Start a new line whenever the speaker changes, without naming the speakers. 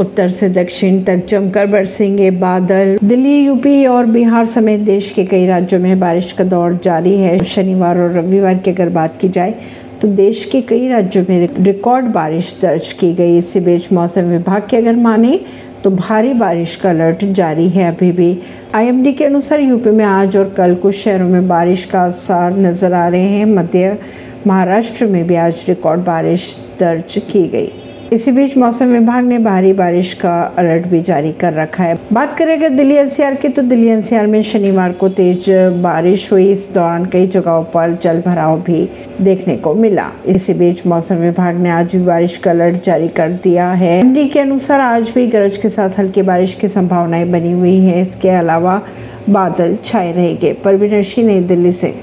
उत्तर से दक्षिण तक जमकर बरसेंगे बादल। दिल्ली, यूपी और बिहार समेत देश के कई राज्यों में बारिश का दौर जारी है। शनिवार और रविवार की अगर बात की जाए तो देश के कई राज्यों में रिकॉर्ड बारिश दर्ज की गई। इसी बीच मौसम विभाग की अगर माने तो भारी बारिश का अलर्ट जारी है अभी भी। आईएमडी के अनुसार यूपी में आज और कल कुछ शहरों में बारिश का आसार नज़र आ रहे हैं। मध्य महाराष्ट्र में भी आज रिकॉर्ड बारिश दर्ज की गई। इसी बीच मौसम विभाग ने भारी बारिश का अलर्ट भी जारी कर रखा है। बात करें अगर दिल्ली एनसीआर की तो दिल्ली एनसीआर में शनिवार को तेज बारिश हुई। इस दौरान कई जगहों पर जल भराव भी देखने को मिला। इसी बीच मौसम विभाग ने आज भी बारिश का अलर्ट जारी कर दिया है। एमडी के अनुसार आज भी गरज के साथ हल्की बारिश की संभावनाएँ बनी हुई है। इसके अलावा बादल छाए रहेंगे। परवीन सिंह नई दिल्ली से